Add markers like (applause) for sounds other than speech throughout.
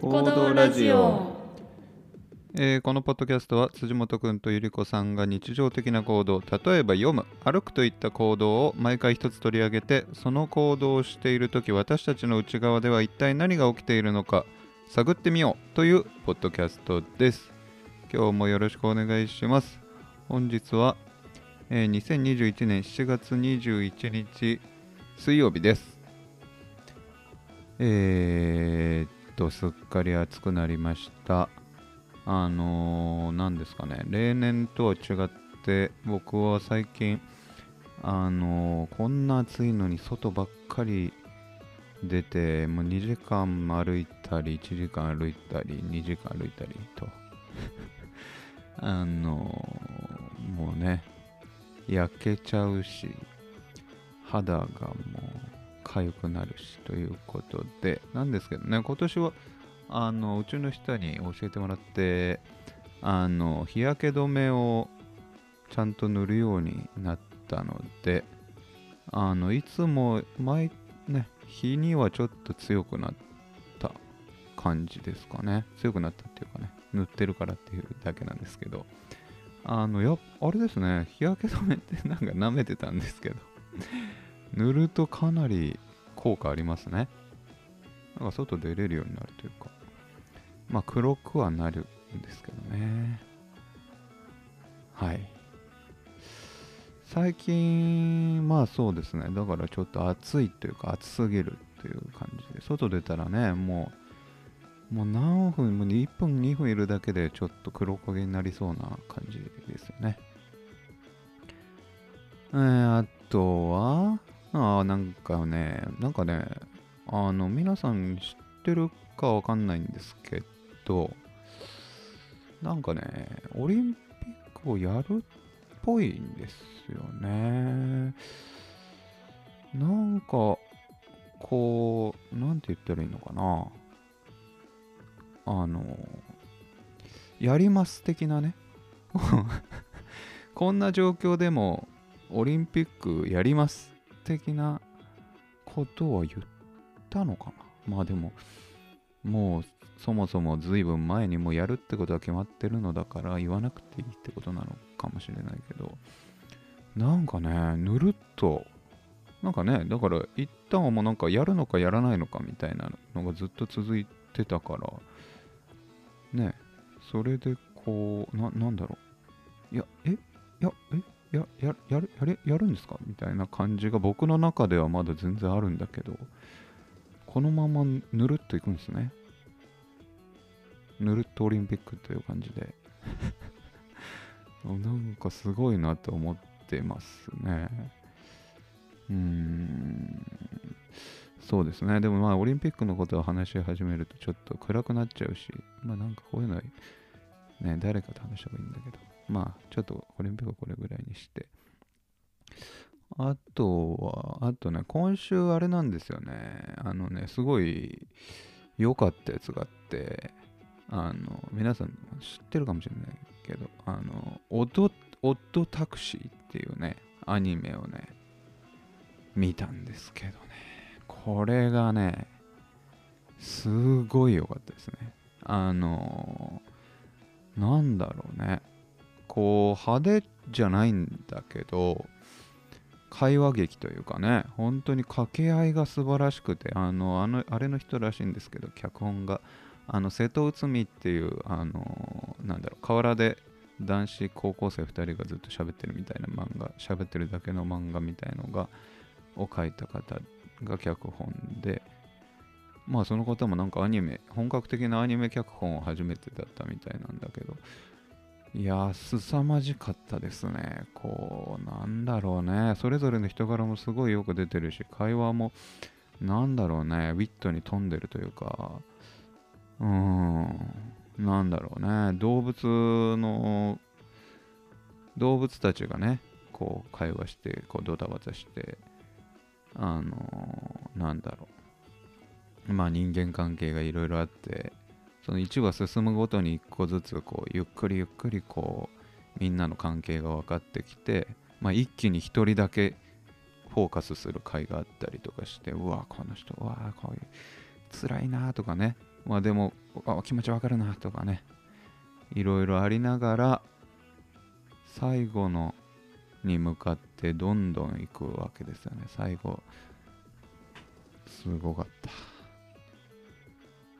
行動ラジオ。えーこのポッドキャストは辻本くんとゆり子さんが日常的な行動例えば読む歩くといった行動を毎回一つ取り上げてその行動をしている時私たちの内側では一体何が起きているのか探ってみようというポッドキャストです。今日もよろしくお願いします。本日は、えー2021年7月21日水曜日です。えー、とすっかり暑くなりました。あのー、何ですかね、例年とは違って、僕は最近、あのーこんな暑いのに外ばっかり出て、もう2時間歩いたり、1時間歩いたり、2時間歩いたりと、(laughs) あのーもうね、焼けちゃうし、肌がもう痒くなるしということで、なんですけどね、今年は、あのうちの人に教えてもらってあの日焼け止めをちゃんと塗るようになったのであのいつも毎ね日にはちょっと強くなった感じですかね。強くなったっていうかね塗ってるからっていうだけなんですけどあのやあれですね日焼け止めってなんか舐めてたんですけど。塗るとかなり効果ありますね。なんか外出れるようになるというか。まあ黒くはなるんですけどね。はい。最近まあそうですね。だからちょっと暑いというか暑すぎるっていう感じで。外出たらねもうもう何分もう1分2分いるだけでちょっと黒焦げになりそうな感じですよね。えー、あとはあーなんかねなんかねあの皆さん知ってるかわかんないんですけどなんかねオリンピックをやるっぽいんですよね。なんかこうなんて言ったらいいのかな。あのやります的なね。(laughs) こんな状況でもオリンピックやります的なことは言ったのかな？まあでももうそもそも随分前にもうやるってことは決まってるのだから言わなくていいってことなのかもしれないけど。なんかねぬるっとなんかねだから一旦はもうなんかやるのかやらないのかみたいなのがずっと続いてたからねそれでこうななんだろう？いやえ？いやえ？やややるやれやるんですか？みたいな感じが僕の中ではまだ全然あるんだけどこのままぬるっといくんですね。ぬるっとオリンピックという感じで。(laughs) なんかすごいなと思ってますね。うーん。そうですね。でもまあオリンピックのことを話し始めるとちょっと暗くなっちゃうしまあなんかこういうのはね誰かと話した方がいいんだけど。まあちょっとオリンピックはこれぐらいにしてあとは、あとね、今週あれなんですよね。あのね、すごい良かったやつがあって、あの、皆さん知ってるかもしれないけど、あの、オド、オッドタクシーっていうね、アニメをね、見たんですけどね、これがね、すごい良かったですね。あの、なんだろうね、こう、派手じゃないんだけど、会話劇というかね本当に掛け合いが素晴らしくてあのあのあれの人らしいんですけど脚本が。あの瀬戸内海っていうあのなんだろう河原で男子高校生2人がずっと喋ってるみたいな漫画喋ってるだけの漫画みたいのがを書いた方が脚本でまあその方もなんかアニメ本格的なアニメ脚本を初めてだったみたいなんだけどいや、凄まじかったですね。こう、なんだろうね。それぞれの人柄もすごいよく出てるし、会話も、なんだろうね。ウィットに富んでるというか、うーん、なんだろうね。動物の、動物たちがね、こう、会話して、こう、ドタバタして、あのーなんだろう。まあ、人間関係がいろいろあって、その1話進むごとに1個ずつこうゆっくりゆっくりこうみんなの関係が分かってきて、まあ、一気に1人だけフォーカスする回があったりとかしてうわこの人うわこういう辛いなとかね。まあでもあ気持ちわかるなとかね。いろいろありながら最後のに向かってどんどん行くわけですよね。最後すごかった。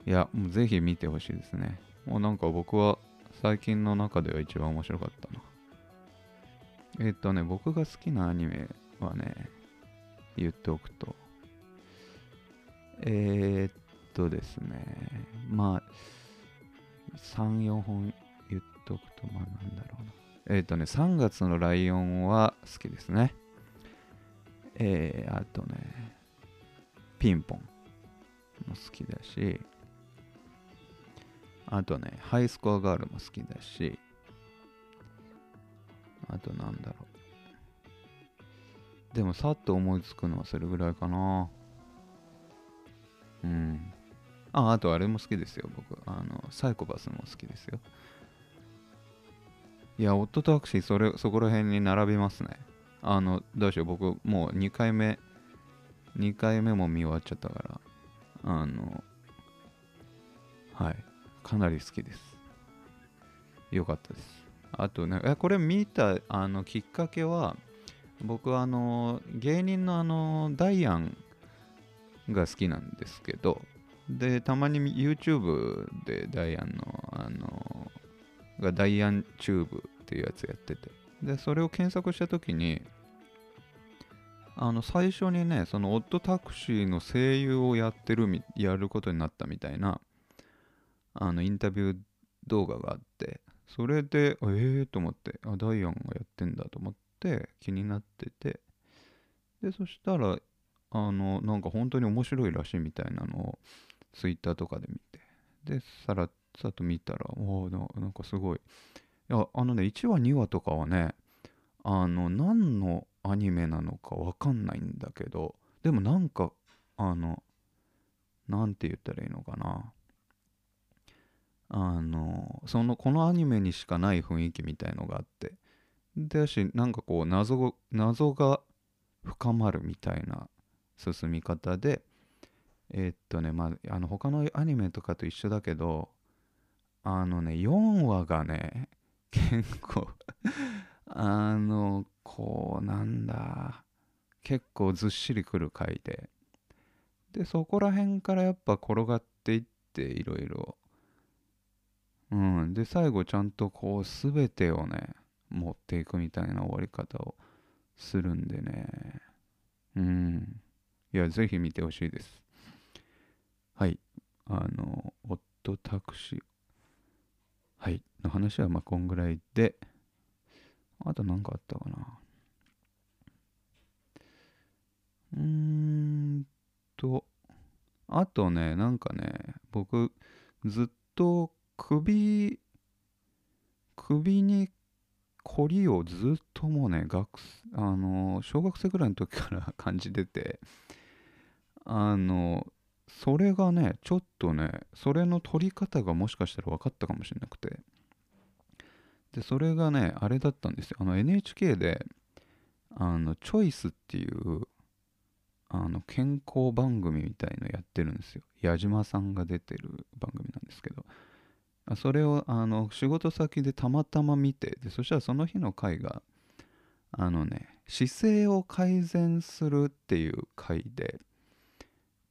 いやもうぜひ見てほしいですね。もうなんか僕は最近の中では一番面白かったな。えっとね僕が好きなアニメはね言っておくと。えー、っとですねまあ34本言っとくとまあなんだろうな。えっ、とね、3月のライオンは好きですね。えー、あとね、ピンポンも好きだし、あとね、ハイスコアガールも好きだし、あとなんだろう。でも、さっと思いつくのはそれぐらいかな。うん。あ、あとあれも好きですよ、僕。あの、サイコパスも好きですよ。いや、オットタクシー、それ、そこら辺に並びますね。あの、どうしよう、僕、もう2回目、2回目も見終わっちゃったから、あの、はい、かなり好きです。よかったです。あとね、これ見たあのきっかけは、僕はあの、芸人のあの、ダイアンが好きなんですけど、で、たまに YouTube でダイアンの、あの、がダイアンチューブっていうやつやっててでそれを検索した時にあの最初にねそのオットタクシーの声優をやってるやることになったみたいなあのインタビュー動画があってそれでええー、と思ってあダイアンがやってんだと思って気になっててでそしたらあのなんか本当に面白いらしいみたいなのをツイッターとかで見てでさらさと見たらおおなんかすごい。いやあのね1話2話とかはねあの何のアニメなのかわかんないんだけどでもなんかあのなんて言ったらいいのかな。あのそのこのアニメにしかない雰囲気みたいのがあって。だしなんかこう謎謎が深まるみたいな進み方でえー、っとねまああの他のアニメとかと一緒だけどあのね4話がね結構あのこうなんだ結構ずっしりくる回で。でそこら辺からやっぱ転がっていっていろいろ。うん。で最後ちゃんとこう全てをね持っていくみたいな終わり方をするんでね。うん。いやぜひ見てほしいです。はい。あのオットタクシー。はい。の話はまあこんぐらいで、あと何かあったかな。うーんと、あとね、なんかね、僕、ずっと首、首に凝りをずっともうね、学あの小学生ぐらいの時から (laughs) 感じてて、あの、それがね、ちょっとね、それの取り方がもしかしたら分かったかもしれなくて、で、それがね、あれだったんですよ。あの NHK で、あの、チョイスっていう、あの、健康番組みたいのやってるんですよ。矢島さんが出てる番組なんですけど、それを、あの、仕事先でたまたま見て、で、そしたらその日の回が、あのね、姿勢を改善するっていう回で、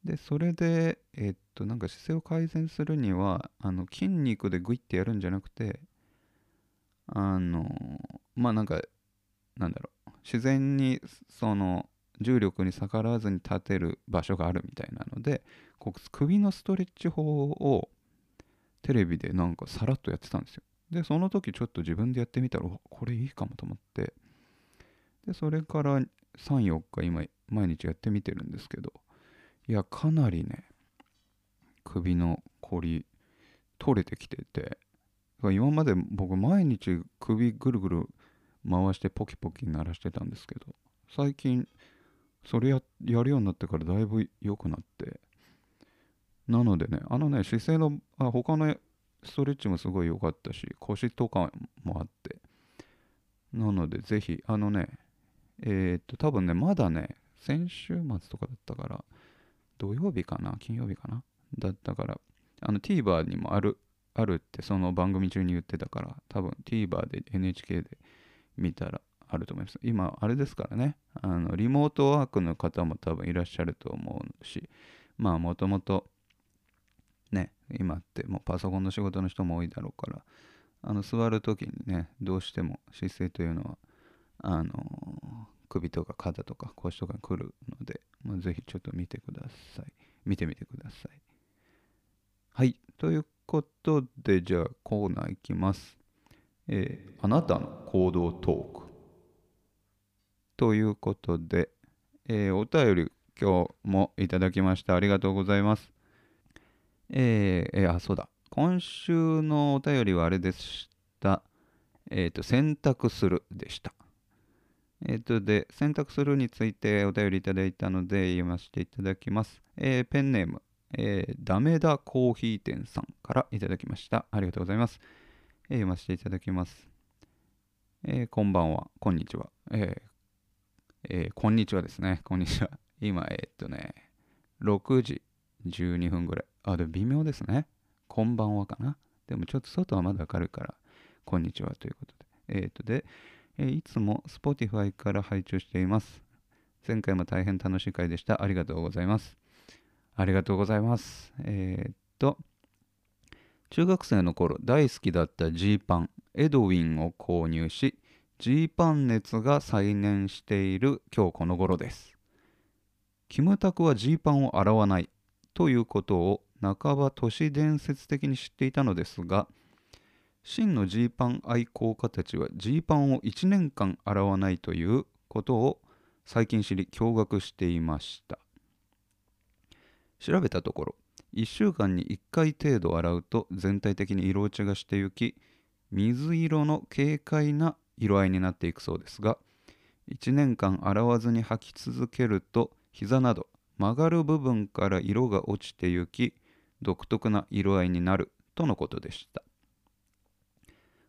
で、それで、えっと、なんか姿勢を改善するには、あの、筋肉でグイッてやるんじゃなくて、あのまあなんかなんだろう自然にその重力に逆らわずに立てる場所があるみたいなのでこう首のストレッチ法をテレビでなんかさらっとやってたんですよ。でその時ちょっと自分でやってみたらこれいいかもと思って。でそれから34日今毎日やってみてるんですけど。いやかなりね首のこり取れてきてて。今まで僕毎日首ぐるぐる回してポキポキ鳴らしてたんですけど。最近それややるようになってからだいぶ良くなって。なのでねあのね姿勢のあ他のストレッチもすごい良かったし腰とかもあって。なのでぜひあのねえー、っと多分ねまだね先週末とかだったから土曜日かな金曜日かなだったからあの TVer にもあるあるってその番組中に言ってたから多分 TVer で NHK で見たらあると思います。今あれですからねあのリモートワークの方も多分いらっしゃると思うしまあもともとね今ってもうパソコンの仕事の人も多いだろうからあの座る時にねどうしても姿勢というのはあの首とか肩とか腰とかに来るので、まあ、ぜひちょっと見てください。見てみてください。はいということでじゃあコーナーいきます。えー、あなたの行動トーク。ということで、えー、お便り今日もいただきました。ありがとうございます。えー、えー、あそうだ今週のお便りはあれでした。えっ、ー、と、選択するでした。えっ、と、で、選択するについてお便りいただいたので読ませていただきます。えー、ペンネーム、えー、ダメダコーヒー店さんからいただきました。ありがとうございます。えー、読ませていただきます。えー、こんばんは、こんにちは。えーえー、こんにちはですね。こんにちは。今、え、っとね、6時12分ぐらい。あ、でも微妙ですね。こんばんはかな。でもちょっと外はまだ明るいから、こんにちはということで。えっ、ー、とで、えー、いつも Spotify から拝聴しています。前回も大変楽しい回でした。ありがとうございます。ありがとうございます。えっ、と、中学生の頃大好きだったジーパン、エドウィンを購入し、ジーパン熱が再燃している今日この頃です。キムタクはジーパンを洗わないということを半ば都市伝説的に知っていたのですが真のジーパン愛好家たちはジーパンを1年間洗わないということを最近知り驚愕していました。調べたところ1週間に1回程度洗うと全体的に色落ちがしてゆき水色の軽快な色合いになっていくそうですが1年間洗わずに履き続けると膝など曲がる部分から色が落ちてゆき独特な色合いになるとのことでした。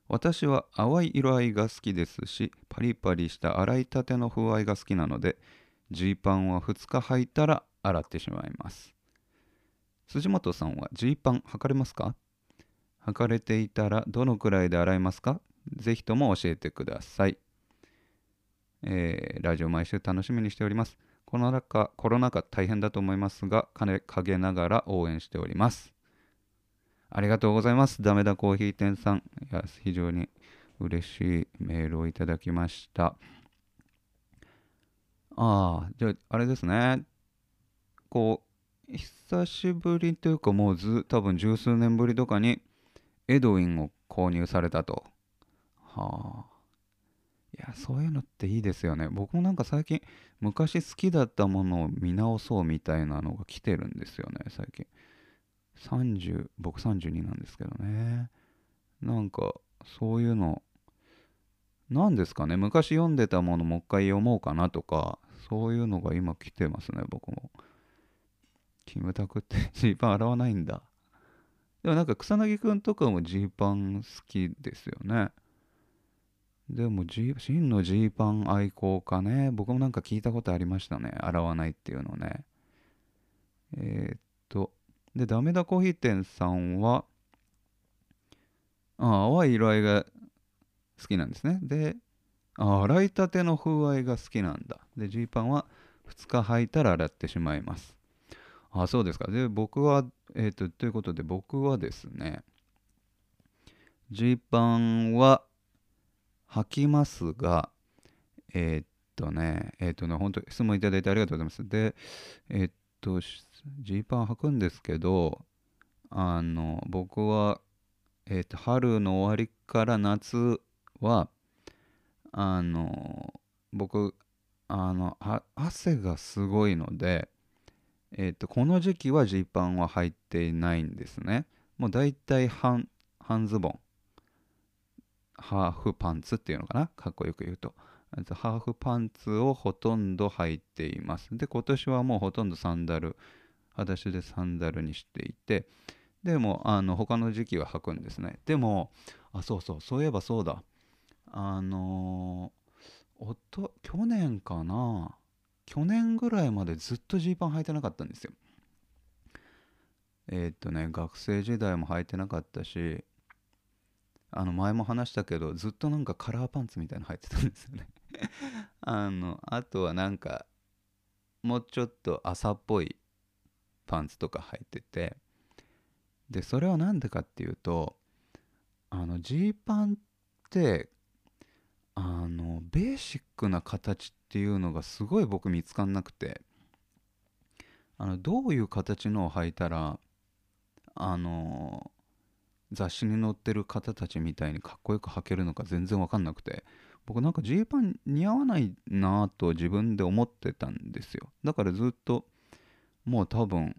私は淡い色合いが好きですしパリパリした洗いたての風合いが好きなのでジーパンは2日履いたら洗ってしまいます。辻本さんはジーパン履かれますか？履かれていたらどのくらいで洗いますか？ぜひとも教えてください、えー、ラジオ毎週楽しみにしております。この中、コロナ禍大変だと思いますが、金陰ながら応援しております。ありがとうございます。ダメだコーヒー店さん。いや、非常に嬉しいメールをいただきました。ああ、じゃあ、あれですね。こう、久しぶりというか、もうず、多分十数年ぶりとかに、エドウィンを購入されたと。はあ。や、そういうのっていいですよね。僕もなんか最近、昔好きだったものを見直そうみたいなのが来てるんですよね、最近。30、僕32なんですけどね。なんか、そういうの、何ですかね、昔読んでたものもう一回読もうかなとか、そういうのが今来てますね、僕も。キムタクって (laughs) ジーパン洗わないんだ。でもなんか草薙くんとかもジーパン好きですよね。でも、G、真のジーパン愛好家ね。僕もなんか聞いたことありましたね。洗わないっていうのね。えー、っと。で、ダメだコーヒー店さんは、あ淡い色合いが好きなんですね。で、あ洗いたての風合いが好きなんだ。で、ジーパンは2日履いたら洗ってしまいます。あ、そうですか。で、僕は、えー、っと、ということで僕はですね、ジーパンは履きますが、えー、っとね、えー、っとね、本当質問いただいてありがとうございます。で、えー、っと、ジーパン履くんですけど、あの、僕は、えっと、春の終わりから夏は、あの、僕、あの、汗がすごいので、えっと、この時期はジーパンは履いていないんですね。もう大体半、半ズボン。ハーフパンツっていうのかな？かっこよく言うと。ハーフパンツをほとんど履いています。で、今年はもうほとんどサンダル、裸足でサンダルにしていて、でも、あの、他の時期は履くんですね。でも、あ、そうそう、そういえばそうだ。あのー、おと、去年かな？去年ぐらいまでずっとジーパン履いてなかったんですよ。えーっとね学生時代も履いてなかったしあの前も話したけどずっとなんかカラーパンツみたいなの履いてたんですよね。(laughs) あのあとはなんかもうちょっと朝っぽいパンツとか履いてて。でそれは何でかっていうとあのジーパンってあのベーシックな形っていうのがすごい僕見つかんなくて。あのどういう形のを履いたらあの雑誌に載ってる方たちみたいにかっこよく履けるのか全然わかんなくて僕なんかジーパン似合わないなぁと自分で思ってたんですよ。だからずっともう多分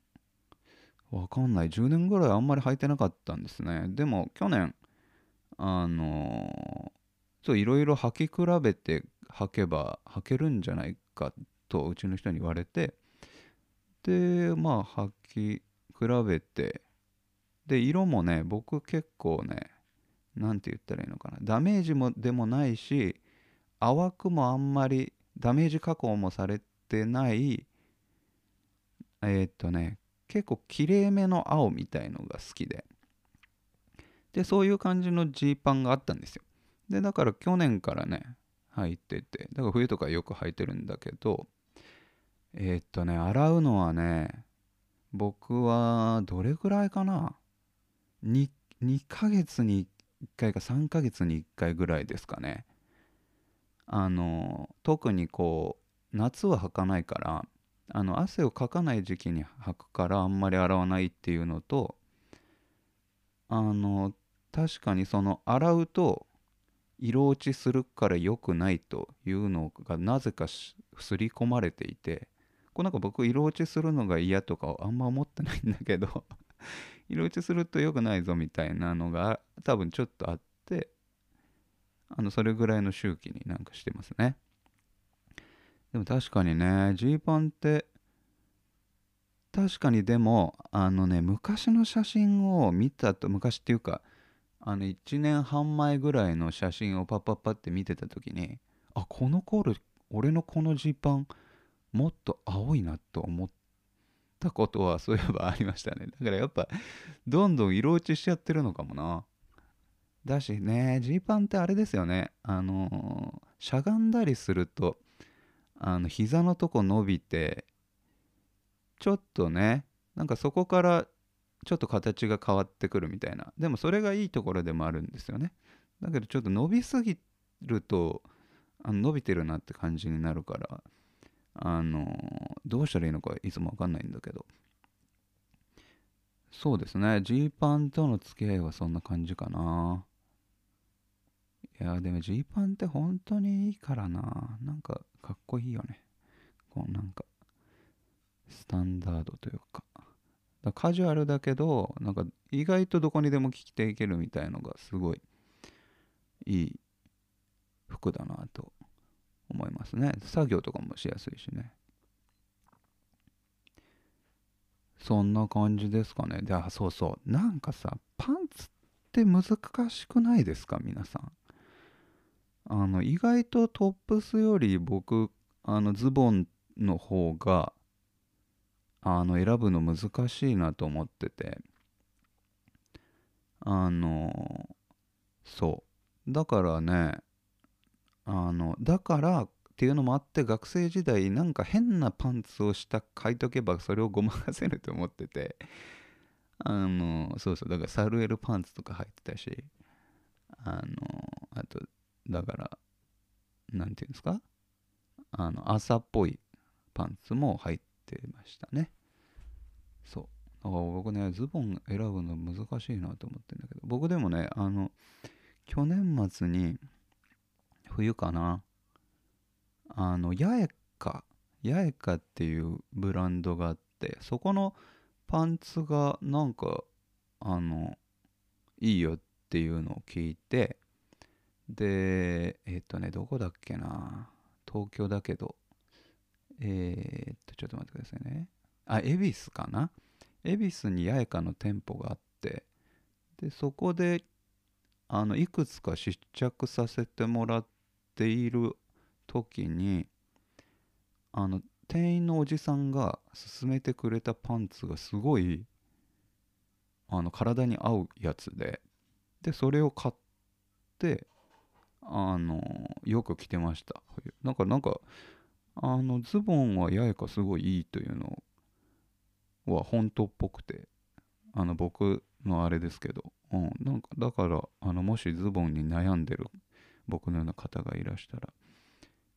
わかんない。10年ぐらいあんまり履いてなかったんですね。でも去年あのそういろいろ履き比べて履けば履けるんじゃないかとうちの人に言われてでまあ履き比べてで色もね僕結構ね何て言ったらいいのかな。ダメージもでもないし淡くもあんまりダメージ加工もされてないえー、っとね結構きれいめの青みたいのが好きで。でそういう感じのジーパンがあったんですよ。でだから去年からね履いててだから冬とかよく履いてるんだけどえー、っとね洗うのはね僕はどれぐらいかな？2, 2ヶ月に1回か3ヶ月に1回ぐらいですかね。あの特にこう夏は履かないからあの汗をかかない時期に履くからあんまり洗わないっていうのとあの確かにその洗うと色落ちするから良くないというのがなぜか刷り込まれていてこうなんか僕色落ちするのが嫌とかあんま思ってないんだけど色落ちすると良くないぞみたいなのが多分ちょっとあってあのそれぐらいの周期になんかしてますね。でも確かにねジーパンって確かにでもあのね昔の写真を見たと昔っていうかあの1年半前ぐらいの写真をパッパッパって見てた時にあこの頃俺のこのジーパンもっと青いなと思ったことはそういえばありましたね。だからやっぱどんどん色落ちしちゃってるのかもな。だしねジーパンってあれですよね。あのしゃがんだりするとあの膝のとこ伸びてちょっとねなんかそこからちょっと形が変わってくるみたいな。でもそれがいいところでもあるんですよね。だけどちょっと伸びすぎるとあの伸びてるなって感じになるからあのどうしたらいいのかいつも分かんないんだけど。そうですね。ジーパンとの付き合いはそんな感じかな。いやでもジーパンって本当にいいからな。なんかかっこいいよね。こうなんかスタンダードというか。かカジュアルだけどなんか意外とどこにでも着ていけるみたいのがすごいいい服だなと思いますね。作業とかもしやすいしね。そんな感じですかね。であそうそう。なんかさパンツって難しくないですか？皆さん。あの意外とトップスより僕あのズボンの方があの選ぶの難しいなと思ってて。あのそう。だからねあのだからっていうのもあって学生時代なんか変なパンツをした書いとけばそれをごまかせると思ってて。あのそうそうだからサルエルパンツとか入ってたし。あのあとだから何て言うんですか？あの朝っぽいパンツも入ってましたね。そう。だから僕ねズボン選ぶの難しいなと思ってんだけど。僕でもねあの去年末に冬かな。あの八重か。八重かっていうブランドがあってそこのパンツがなんかあのいいよっていうのを聞いてでえっとねどこだっけな。東京だけど。え、っとちょっと待ってくださいね。あ恵比寿かな。恵比寿に八重かの店舗があってでそこであのいくつか試着させてもらってている時にあの店員のおじさんが勧めてくれたパンツがすごいあの体に合うやつででそれを買ってあのよく着てました。なんかなんかあのズボンは八重かすごいいいというのは本当っぽくてあの僕のあれですけど、うん、なんかだからあのもしズボンに悩んでる僕のような方がいらしたら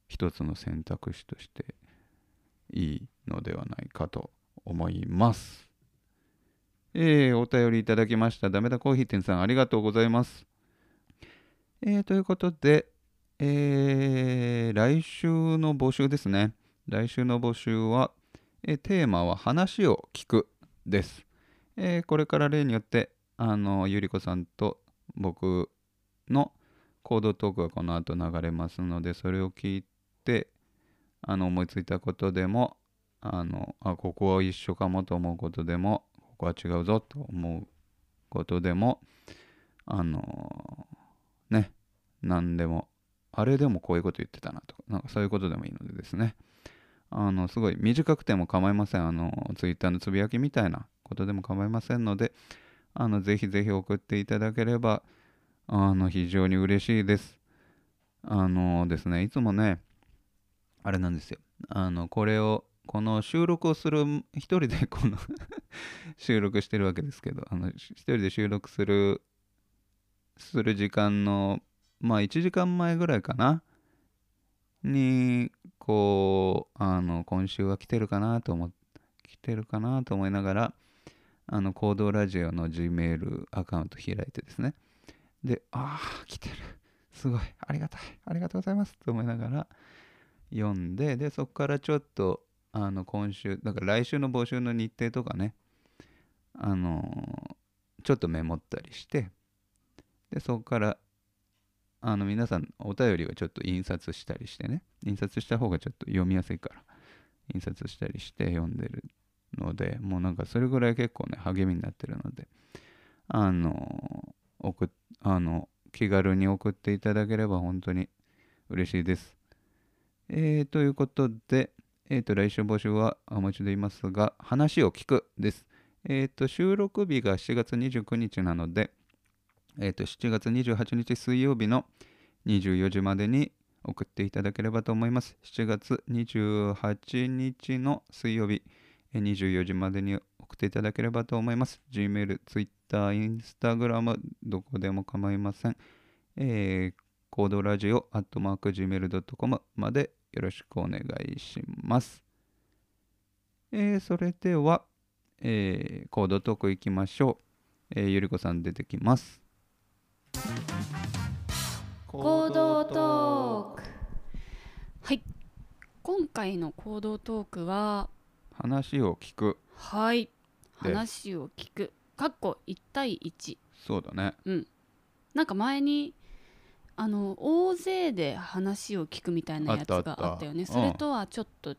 一つの選択肢としていいのではないかと思います。えー、お便りいただきました。ダメだコーヒー店さんありがとうございます。えー、ということで、えー、来週の募集ですね。来週の募集は、えー、テーマは話を聞くです。えー、これから例によって、あの、ゆりこさんと僕のコードトークがこの後流れますので、それを聞いて、あの、思いついたことでも、あの、あ、ここは一緒かもと思うことでも、ここは違うぞと思うことでもあのー、ね何でもあれでもこういうこと言ってたなとかなんかそういうことでもいいのでですね。あのすごい短くても構いません。あのツイッターのつぶやきみたいなことでも構いませんのであのぜひぜひ送っていただければあの非常に嬉しいです。あのですねいつもねあれなんですよ。あのこれをこの収録をする一人でこの (laughs) 収録してるわけですけどあの一人で収録するする時間のまあ1時間前ぐらいかな？にこうあの今週は来てるかなと思来てるかなと思いながらあの行動ラジオの Gmail アカウント開いてですね。でああ来てる。すごい。ありがたい。ありがとうございますと思いながら読んででそこからちょっとあの今週だから来週の募集の日程とかねあのー、ちょっとメモったりしてでそこからあの皆さんお便りはちょっと印刷したりしてね印刷した方がちょっと読みやすいから印刷したりして読んでるのでもうなんかそれぐらい結構ね励みになってるのであの送あの気軽に送っていただければ本当に嬉しいです。えー、ということで、え、ー、と、来週募集はお待ちでいますが、話を聞くです。え、ー、と、収録日が7月29日なので、えっ、と、7月28日水曜日の24時までに送っていただければと思います。7月28日の水曜日、24時までに送っていただければと思います。Gmail、Twitter、Instagram、どこでも構いません。えー、コードラジオ、アットマーク、Gmail.com までよろしくお願いします。えー、それでは、えー、コードトークいきましょう。えー、ゆりこさん出てきます。行動トークはい今回の行動トークは話を聞くはい話を聞くかっこ1対1そうだね。うん。なんか前にあの大勢で話を聞くみたいなやつがあったよね。それとはちょっと違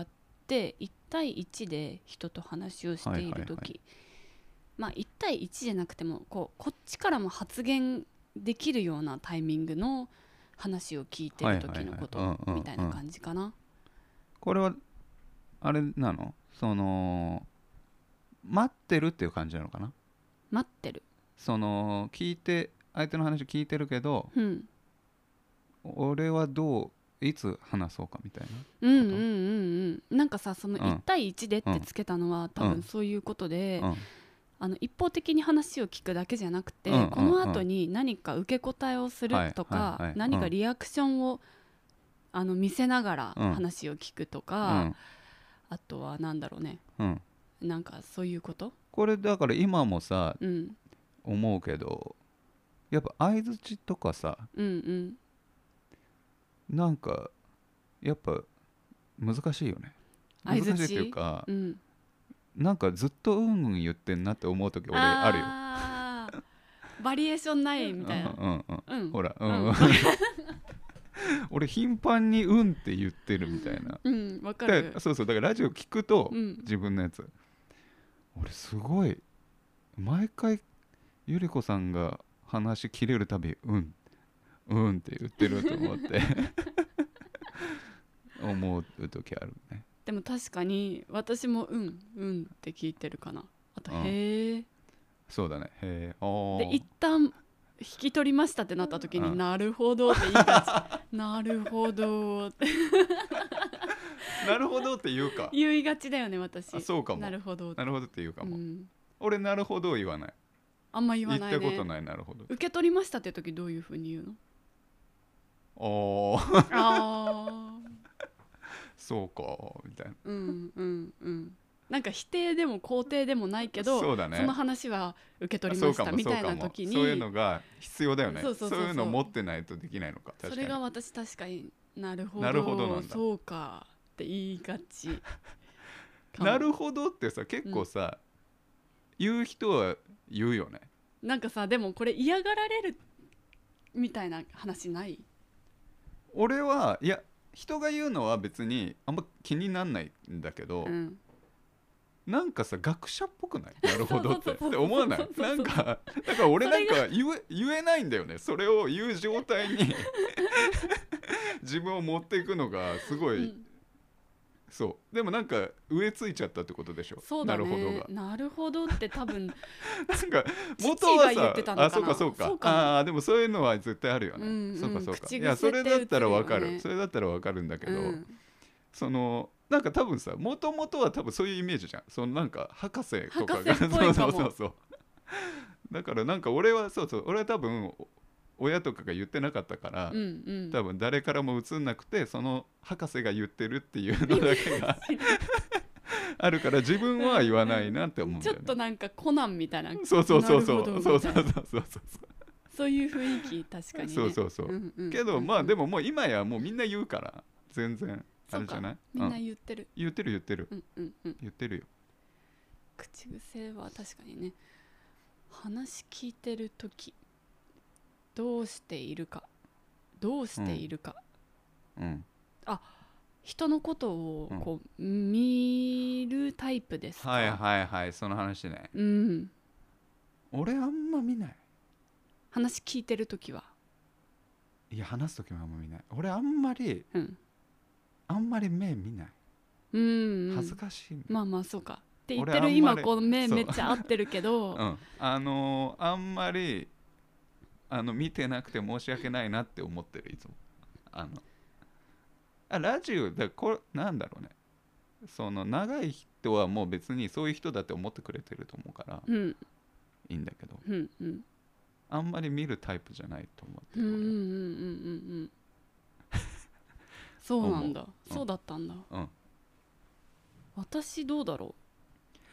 って1対1で人と話をしている時、はいはいはい、まあ1対1じゃなくてもこうこっちからも発言できるようなタイミングの話を聞いてる時のことみたいな感じかな。これはあれなの？その待ってるっていう感じなのかな？待ってる。その聞いて相手の話聞いてるけど、うん、俺はどういつ話そうかみたいなうんうんうんうんなんかさその1対1でってつけたのは、うん、多分そういうことで、うん、あの一方的に話を聞くだけじゃなくて、うん、この後に何か受け答えをするとか、何かリアクションをあの見せながら話を聞くとか、あとは何だろうね、なんかそういうこと？これだから今もさ、思うけどやっぱ相づちとかさ、うんうん。なんかやっぱ難しいよね。難しいっていうか、うん、なんかずっとうんうん言ってんなって思う時俺あるよ。バリエーションないみたいな。うんうん、うん、ほらうん、うん、(laughs) 俺頻繁に「うん」って言ってるみたいな。うん。わかる。そうそう。だからラジオ聞くと、うん、自分のやつ俺すごい。毎回ゆり子さんが話切れるたび「うん」うんって言ってると思って。(laughs) 思う時あるね。でも確かに私もうんうんって聞いてるかな。あと、へえそうだね。へえあで一旦引き取りましたってなった時に、うん。なるほどって言いがち。(laughs) なるほどって (laughs) なるほどって言うか。言いがちだよね私。あそうかも。なるほど。なるほどって言うかも、うん、俺なるほど言わない。あんま言わ言ないね。ったことないなるほど。受け取りましたって時どういうふうに言うの？ああ (laughs) そうかみたいな。うんうんうん。なんか否定でも肯定でもないけどそうだね。の話は受け取りましたみたいな時に。そういうのが必要だよね。そうそうそうそう。いうの持ってないとできないのかそれが私確かになるほど。なるほどなんだ。そうかって言いがちなるほどってさ結構さ、言う人は言うよね。なんかさでもこれ嫌がられるみたいな話ない？俺はいや人が言うのは別にあんま気になんないんだけど、うん。なんかさ学者っぽくない？(laughs) なるほどって。って思わない？なんかだから俺なんそか言え言えないんだよね。それを言う状態に (laughs) 自分を持っていくのがすごい、うんそう。でもなんか植えついちゃったってことでしょ？そうだね。なるほどが。なるほどって多分 (laughs) なんか父 (laughs) 元はさあそうかそうか。そうかも。あでもそういうのは絶対あるよね、うんうんそうかそうか。いやそれだったらわかる、ね。それだったらわかるんだけど、うん。そのなんか多分さもともとは多分そういうイメージじゃん。そのなんか博士とかが。(laughs) そうそうそうそう。だからなんか俺はそうそう。俺は多分お親とかが言ってなかったから、うんうん。多分誰からも映んなくてその博士が言ってるっていうのだけが (laughs) あるから自分は言わないなって思うんだよね。ちょっとなんかコナンみたいな。そうそうそうそう。そうそうそうそうそう。そういう雰囲気確かにね。そうそうそう、んうんけどまあでもももう今やもうみんな言うから全然あれじゃない？みんなうん言ってる。言ってる言ってる。うんうんうん。言ってるよ。口癖は確かにね。話聞いてる時どうしているか。どうしているか、うん。人のことをこう、見るタイプですか？はいはいはいその話ね。うん。俺あんま見ない。話聞いてる時は？いや話す時もあんま見ない。俺あんまりうん。あんまり目見ない。うん、うん、恥ずかしい。まあまあそうか。って言っ俺てる今こう目めっちゃ合ってるけど、(laughs) うん、あのーあんまりあの見てなくて申し訳ないなって思ってるいつも。あのあラジオだこれなんだろうね。その長い人はもう別にそういう人だって思ってくれてると思うからうん。いいんだけどうんうん。あんまり見るタイプじゃないと思ってるうんうんうんうんうん。(laughs) そうなんだ、う。ん。そうだったんだ。俺うん。私どうだろ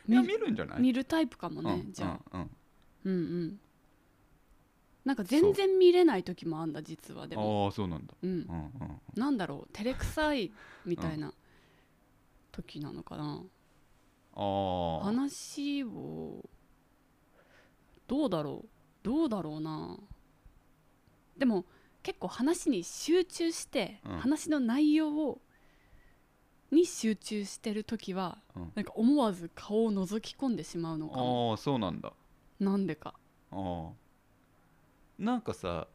う。見見るんじゃない？見るタイプかもね、うんじゃあ、うんうん。うんうんなんか全然見れない時もあんだ実はでも。ああそうなんだ。うん。うんうんなんだろう照れくさいみたいな時なのかな、ああ話をどうだろう。どうだろうな。でも結構話に集中して、うん。話の内容をに集中してる時は、うん。なんか思わず顔を覗き込んでしまうのかも。ああそうなんだ。なんでか。ああなんかさ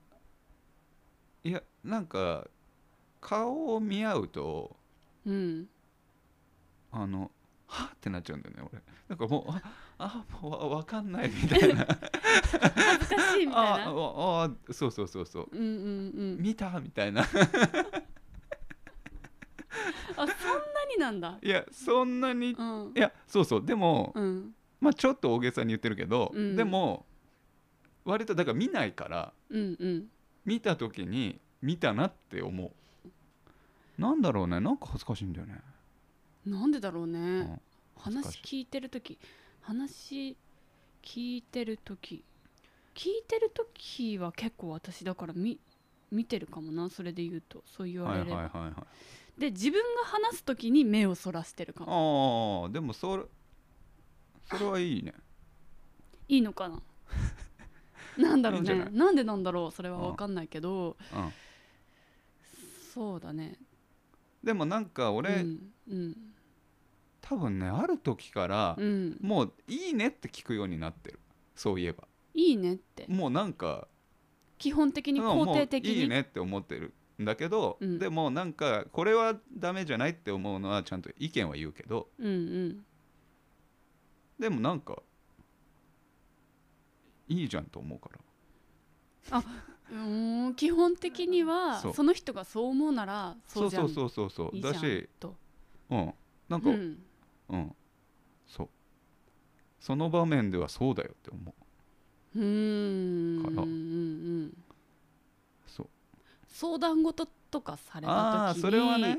いやなんか顔を見合うとうん。あのはっ？ってなっちゃうんだよね俺。なんかもうああもうわわかんないみたいな。(laughs) 恥ずかしいみたいあなああそうそうそうそう。うんうんうん。見た？みたいな。あそんなになんだ。いやそんなにうん。いやそうそう。でも、うん。まあちょっと大げさに言ってるけど、うん。でも割とだから見ないからうんうん。見た時に見たなって思う。なんだろうねなんか恥ずかしいんだよね、なんでだろうね、うん。話聞いてる時話聞いてる時聞いてる時は結構私だから見見てるかもなそれで言うと。そう言わはいれれば、はいはいはいで自分が話す時に目をそらしてるかも。ああでもそれそれはいいね。いいのかな？(laughs) なんだろうね。なんでなんだろう？それは分かんないけど。うん。そうだね。でもなんか俺、うんうん、多分ねある時からう、ん、もういいねって聞くようになってる。そういえば。いいねって。もうなんか基本的にうん肯定的に？いいねって思ってるんだけど、うん。でもなんかこれはダメじゃないって思うのはちゃんと意見は言うけど。うんうん。でもなんかいいじゃんと思うから。うーん基本的にはその人がそう思うならそそううじゃん。そうそうそうそういいじゃんだしとうん。なんかうん。うん、そう。その場面ではそうだよって思う。うーん。かなうんうん。そう。相談事とかされあた時あーそれはにね。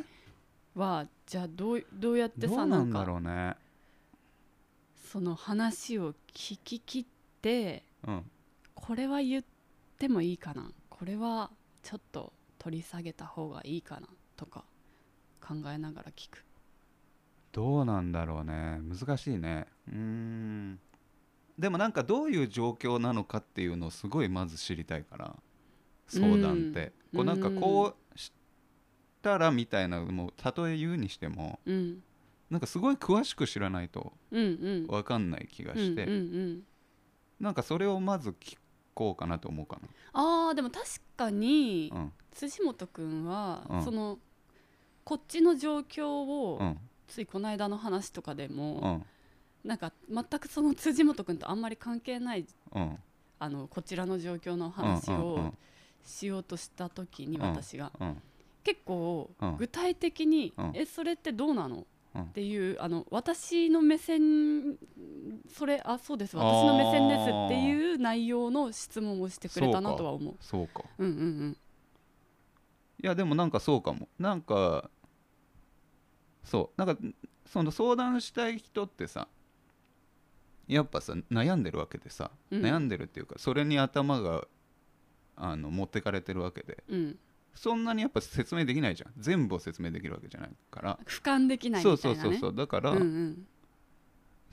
はじゃあどうどうやってさどうなんだかろうね。その話を聞き切ってうん。これは言ってもいいかな。これはちょっと取り下げた方がいいかなとか考えながら聞く。どうなんだろうね。難しいね。うーん。でもなんかどういう状況なのかっていうのをすごいまず知りたいから。相談って、うん。こうなんかこうしたらみたいなのもたとえ言うにしてもうん。なんかすごい詳しく知らないとうんうん。分かんない気がして、うんうんうんなんかそれをまず聞こうかなと思うかあーでも確かに、なうん。辻本くんは、うん。そのこっちの状況を、うん。ついこの間の話とかでうも、ん。なんか全くその (laughs) 辻本くんとあんまり関係ないうん。あのこちらの状況の話うんうんをしようとした時にうん。私が、うん。結構うん。具体的に「うん。えそれってどうなの?」うんっていうあの私の目線それあそうです私の目線ですっていう内容の質問をしてくれたなとは思う。そうか。うんうんうん。いやでもなんかそうかも。なんかそうなんかその相談したい人ってさやっぱさ悩んでるわけでさ、うん。悩んでるっていうかそれに頭があの持ってかれてるわけで。うんそんなにやっぱ説明できないじゃん。全部を説明できるわけじゃないから。俯瞰できないそうみたいなね。そうそうそうだから、うんうん。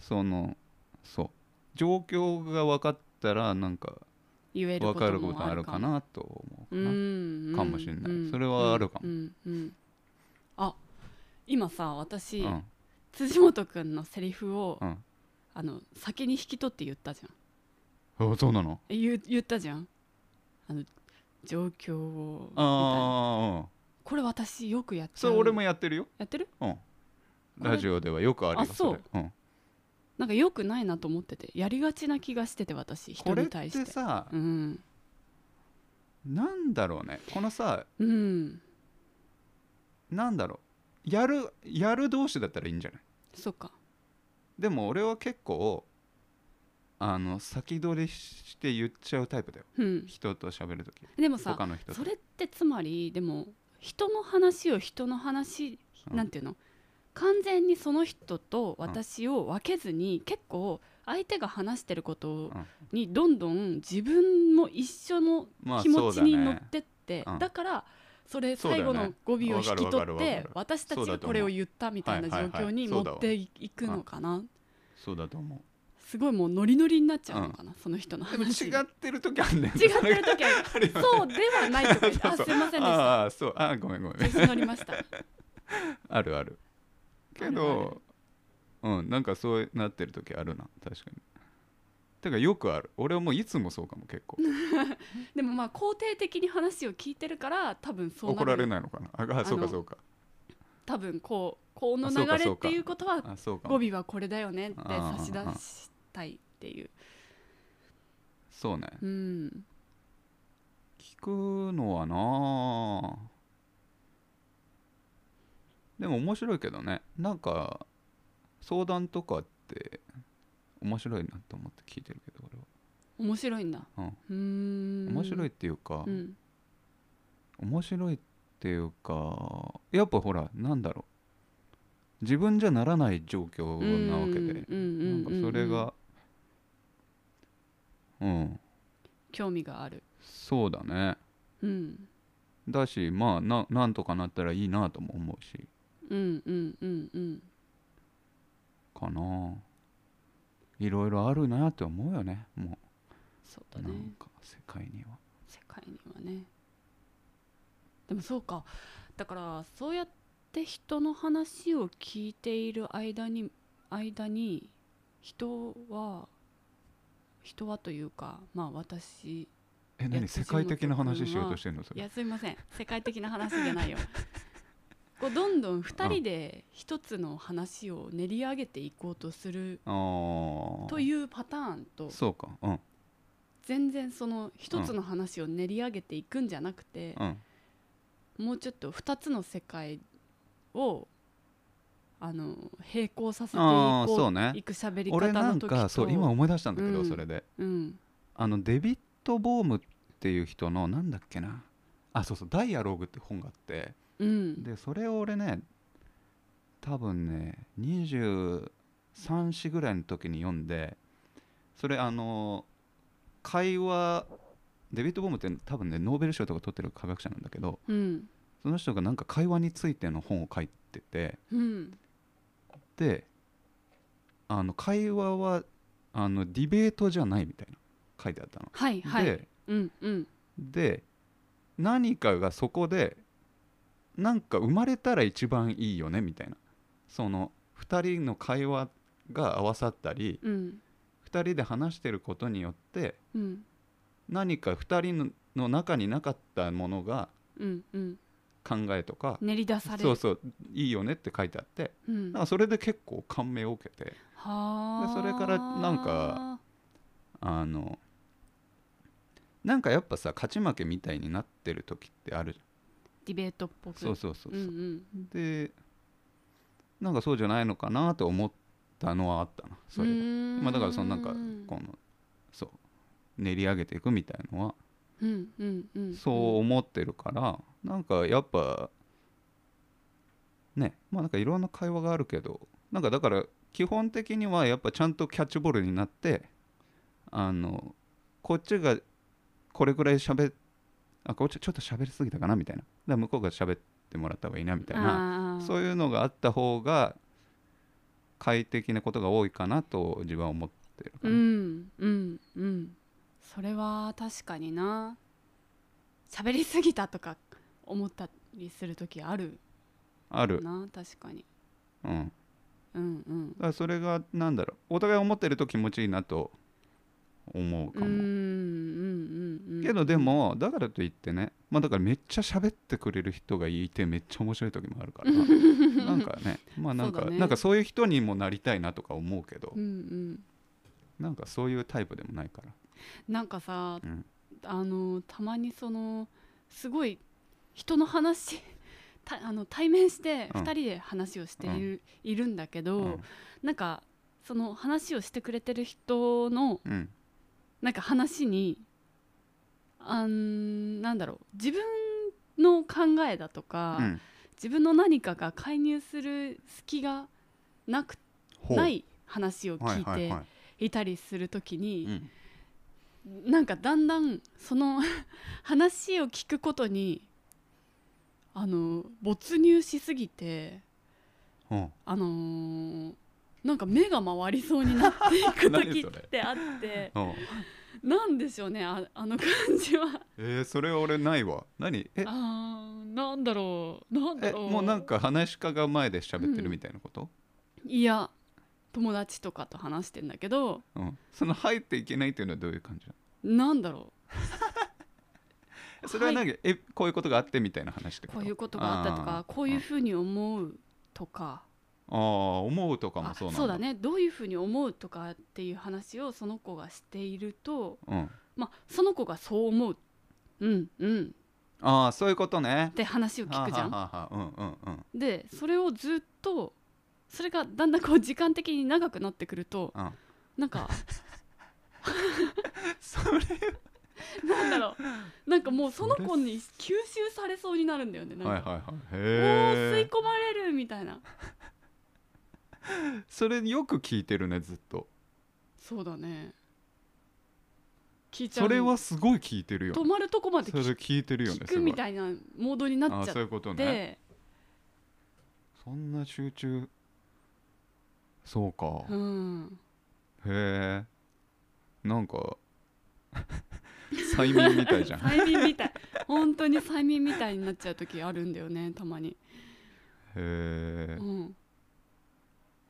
そのそう。状況が分かったらなんか言える分かるこもとあるかななと思うかうな、んかもしれない。うんそれはあるかも。うんうんあ今さ私、うん。辻本くんのセリフを、うん。あの先に引き取って言ったじゃん。あそうなの？え言う言ったじゃん。あの状況をああこれ私よくやっちゃう。それ俺もやってるよ。やってる？うん。これ？ラジオではよくあるよあそう。れ。うん、なんかよくないなと思っててやりがちな気がしてて私人これっに対して。てさ、うん。なんだろうね。このさうん。なんだろう。やるやる同士だったらいいんじゃない？そっか。でも俺は結構あの先取りして言っちゃうタイプだよ。うん。人と喋るときでもさ他の人と。それってつまりでも人の話を人の話、うん。なんていうの？完全にその人と私を分けずに、結構相手が話してることうん。にどんどん自分も一緒のまあ気持ちに乗ってって、うん。だからそれ最後の語尾を引き取って私たちがこれを言ったみたいな状況に持っていくのかな。そうだと思すごいもうノリノリになっちゃうのかな、その人のうでも話。違ってる時あんねん違ってる時はある。よねそうではないとかあすいませんでした。(laughs) ああそう。あごめんごめん。乗りました。(laughs) あるある。けどうんなんかそうなってる時あるな。確かに。てかよくある。俺はもういつもそうかも結構。(laughs) でもまあ肯定的に話を聞いてるから多分そうなる。怒られないのかな。ああそうかのそうか。多分こうこの流れっていうことは語尾はこれだよねって差し出したいっていう。そうね。うん。聞くのはなあでも面白いけどね。なんか相談とかって面白いなと思って聞いてるけど面白いんだ。俺は、うん。ん、面白いっていうか、うん。面白いっていうかやっぱほらなんだろう。自分じゃならない状況なわけで、うん。なんかそれがうん。興味がある。そうだね。うん。だしまあななんとかなったらいいなとも思うし。うんうんうんうん。かな。いろいろあるなって思うよね。もそうだね。うなんか世界には。世界にはね。でもそうか。だからそうやって人の話を聞いている間に間に人は人はというかまあ私え何？世界的な話しようとしてんのそれ。いやすいません。世界的な話じゃないよ。(laughs) こうどんどん2人で一つの話を練り上げていこうとするというパターンとそうか。うん。全然その一つの話を練り上げていくんじゃなくて、うん。もうちょっと2つの世界をあの並行させていこうねいく喋り方俺なんかそう今思い出したんだけど、うんそれでうんあのデビッド・ボームっていう人のなんだっけなあそうそう「ダイアログ」って本があってうんでそれを俺ね多分ね23歳ぐらいの時に読んでそれあの会話デビッド・ボームって多分ねノーベル賞とか取ってる科学者なんだけどうんその人がなんか会話についての本を書いててうんであの会話はあのディベートじゃないみたいな書いてあったの。はいはい。でうんうん。で何かがそこでなんか生まれたら一番いいよねみたいな。その2人の会話が合わさったりうん。2人で話してることによってうん。何か2人のの中になかったものがうんうん考えとか練り出される。そうそういいよねって書いてあってうん。なんかそれで結構感銘を受けてはあ。でそれからなんかあのなんかやっぱさ勝ち負けみたいになってる時ってある。じディベートっぽく。そうそうそうそう、んうんでなんかそうじゃないのかなと思ったのはあったなそれまあだからそのなんかこのそう練り上げていくみたいのは。うんうんうん。そう思ってるからなんかやっぱねまあなんかいろんな会話があるけどなんかだから基本的にはやっぱちゃんとキャッチボールになってあのこっちがこれぐらい喋っあこっちちょっと喋りすぎたかなみたいな。だから向こうが喋ってもらった方がいいなみたいなそういうのがあった方が快適なことが多いかなと自分は思ってるかうな、んうんうん。それは確かにな。喋りすぎたとか思ったりする時あるある、な確かに。うん、うんうん。だからそれがなんだろうお互い思ってると気持ちいいなと思うかも、うんうんうんうん。けどでもだからといってねまあだからめっちゃ喋ってくれる人がいてめっちゃ面白い時もあるから。(laughs) なんかねまあなんかそうだね。なんかそういう人にもなりたいなとか思うけど。うんうん。なんかそういうタイプでもないから。なんかさうん。あのたまにそのすごい人の話たあの対面してうん。2人で話をしている,、いるんだけど、うん。なんかその話をしてくれてる人のうん。なんか話にあんなんだろう自分の考えだとか、うん。自分の何かが介入する隙がなくない話を聞いてはいたりするときに、うん。なんかだんだんその (laughs) 話を聞くことにあの没入しすぎてうん。あのーなんか目が回りそうになっていく何時ってあって。うん。なんでしょうねああの感じは。えー、それ俺ないわ。何？え？あーなんだろう。なんだえろう。もうなんか話し家が前で喋ってるみたいなこと、いや友達とかと話してんだけど。うん。その入っていけないっていうのはどういう感じななんだろの (laughs) それは何、えこういうことがあってみたいな話ってこと？うこういうことがあったとかこういうふうに思うとか。あーあー思うとかもあそうなんだ。そうだね。どういうふうに思うとかっていう話をその子がしていると、うん。まあ、その子がそう思う。うんうん。ああそういうことね。って話を聞くじゃん。はあはあはあうんうんうん。でそれをずっとそれがだんだんこう時間的に長くなってくるとうん。なんかそれ (laughs) (laughs) なんだろう。(laughs) なんかもうその子に吸収されそうになるんだよねなんか、はいはいはい。おー。へえ吸い込まれるみたいな。(laughs) それよく聞いてるねずっと。そうだね。聞いちゃう。それはすごい聞いてるよ止まるとこまでそれ聞聞いてるよね聞くみたいなモードになっちゃっあそういうことね。て、そんな集中。そうか、うん、へえなんか (laughs) 催眠みたいじゃん。へ催眠みたい。本当に催眠みたいになっちゃう時あるんだよねたまに、えうん、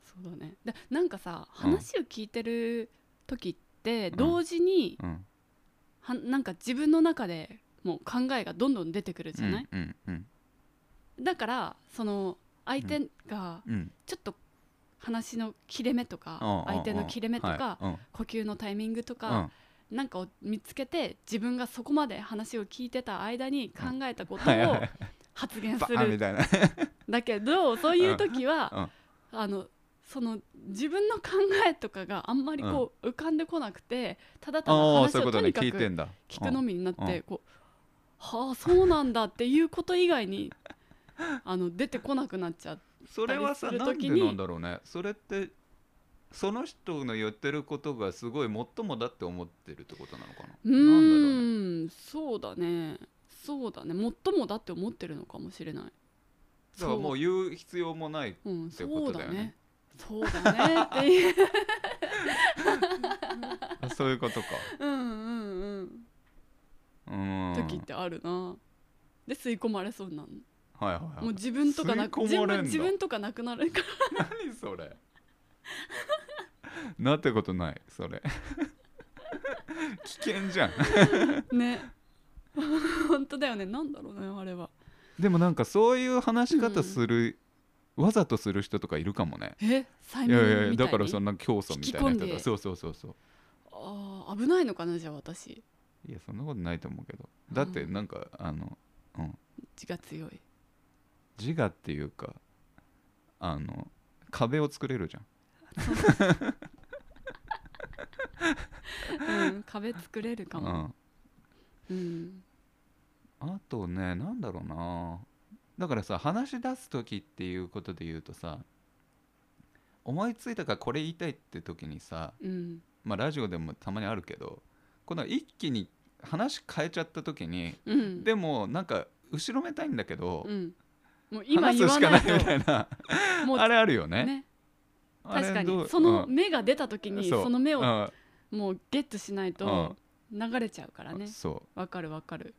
そうだね。でなんかさうん話を聞いてる時ってん。同時に、うん。はなんか自分の中でもう考えがどんどん出てくるじゃない、うんうんだからその相手がうん。うんちょっと話の切れ目とかうん相手の切れ目とか呼吸のタイミングとうかんなんかを見つけて自分がそこまで話を聞いてた間に考えたことを発言するたいな。だけどそういう時は、うん。あのその自分の考えとかがあんまりこう浮かんでこなくてただただ話をとにかく聞くのみになっうん。てこうはあそうなんだっていうこと以外にあの出てこなくなっちゃうそれはさたりすなんでなんだろうね。それってその人の言ってることがすごい最もだって思ってるってことなのかな？うなん。だろうねそうだね。そうだね。最もだって思ってるのかもしれない。だからもう。う、言う必要もないうん、てこそうだね。とだよね。そうだねっていう。(laughs) そういうことか。うんうんうん。うん。時ってあるな。で吸い込まれそうになるはいはいはい。もう自分とかなく自分自分とかなくなるか (laughs) 何それ (laughs) なってことないそれ。(laughs) 危険じゃん。ら (laughs) ね。本当だよね。なんだろうねあれは。でもなんかそういう話し方する、わざとする人とかいるかもね。え？催いやいやいやだからそんな競争みたいな人がそうそうそうそう。あー危ないのかなじゃあ私。いやそんなことないと思うけど。だってなんか、あの、うん、血が強い。自我っていうかあの壁を作れるじゃんうん壁作れるかも。うん。うん、あとねなんだろうな。だからさ話し出す時っていうことで言うとさ思いついたからこれ言いたいって時にさうん。まあラジオでもたまにあるけどこの一気に話変えちゃった時にうん。でもなんか後ろめたいんだけど、うん。もう今話すしかない言わないとみたいな。もうあれあるよね。ね確かにそのうん目が出た時にその目をう。んもうゲットしないと流れちゃうからね。そわかるわかる。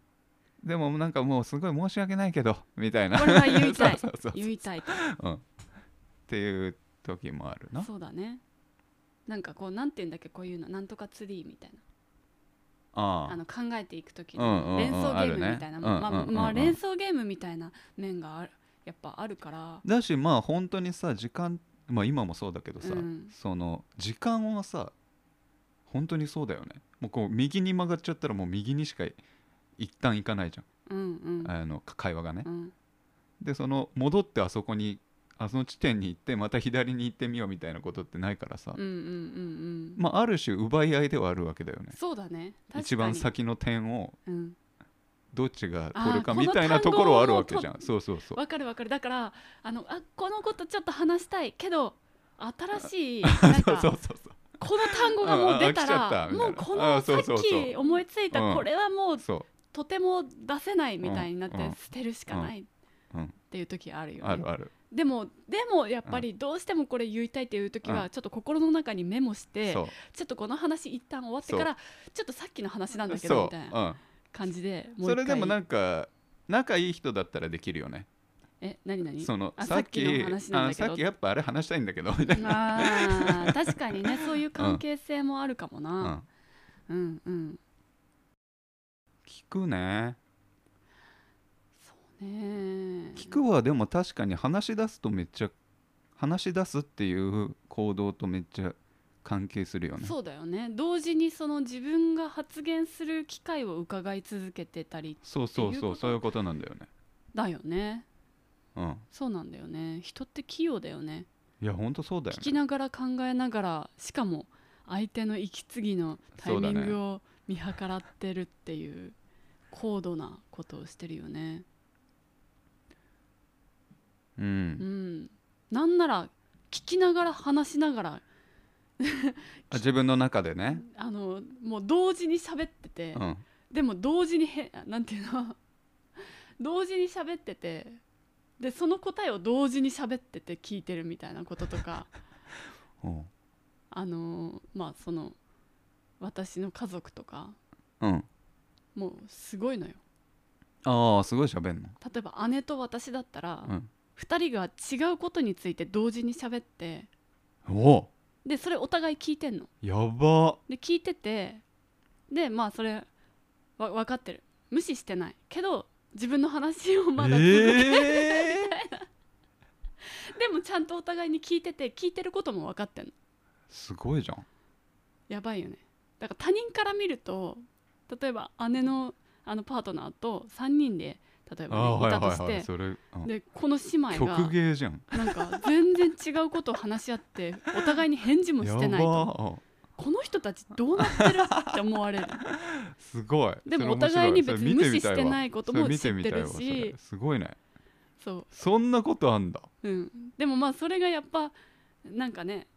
うでもなんかもうすごい申し訳ないけどみたいな。これは言いたい。(laughs) 言いたいと。うん、っていう時もあるな。そうだね。なんかこうなんて言うんだっけこういうの。なんとかツリーみたいな。ああ。の考えていく時の連想ゲームみたいな、まあうんうんうんうん。まあ連想ゲームみたいな面があるやっぱあるから。だしまあ本当にさ時間まあ今もそうだけどさ、うん。その時間はさ本当にそうだよね。もうこう右に曲がっちゃったらもう右にしか一旦行かないじゃん、うんうん。あの会話がね。う、ん。でその戻ってあそこにあその地点に行ってまた左に行ってみようみたいなことってないからさ、うんうんうんうん。まあある種奪い合いではあるわけだよね。そうだね。一番先の点をうんどっちが取るかみたいなところはあるわけじゃん。そうそうそう。わかるわかる。だからあのあこのことちょっと話したいけど新しいなん (laughs) そうかそうそう。そうこの単語がもう出たらもうこあのさっき思いついたうん。これはもうそう。とても出せないみたいになってうん捨てるしかないっうんていう時あるよね。あるあるでもでもやっぱりどうしてもこれ言いたいっていう時うんはちょっと心の中にメモしてちょっとこの話一旦終わってからちょっとさっきの話なんだけどみたいな感じでうん、それでもんなんか仲いい人だったらできるよね。え何何？そのあさっきあさっきやっぱあれ話したいんだけどみたいな、あー確かにねそういう関係性もあるかもう、なん。うんうん。聞くね。ね。え聞くはでも確かに話し出すとめっちゃ話し出すっていう行動とめっちゃ関係するよね。そうだよね。同時にその自分が発言する機会を伺い続けてたりそうそうそうそういうことなんだよね。だよね。うん。そうなんだよね。人って器用だよね。いやほんとそうだよ聞ねきながら考えながらしかも相手の息継ぎのタイミングを見計らってるっていう高度なことをしてるよね。ううんん。なんなら聞きながら話しながらあ (laughs) 自分の中でね。あのもう同時に喋ってて、うん。でも同時にへなんていうの？(laughs) 同時に喋ってて。でその答えを同時に喋ってて聞いてるみたいなこととか。(laughs) うん。あのまあその私の家族とか。うん。もうすごいのよ。ああすごい喋んの。例えば姉と私だったら、うん。2人が違うことについて同時に喋って。おおでそれお互い聞いてんの。やば。で聞いててでまあそれわ分かってる。無視してない。けど自分の話をまだ続けええ (laughs) でもちゃんとお互いに聞いてて聞いてることも分かってんの。すごいじゃん。やばいよね。だから他人から見ると例えば姉のあのパートナーと3人で例えば、ね、いいたとはいはい。して。それ、うん。でこの姉妹曲が芸じゃん。なんか全然違うことを話し合ってお互いに返事もしてないやとばこの人たちどうなってるって思われる。(laughs) すごい。でもお互いに別に無視してないことも知ってるし。すごいね。そそんなことあんだ。う、うん、でもまあそれがやっぱなんかね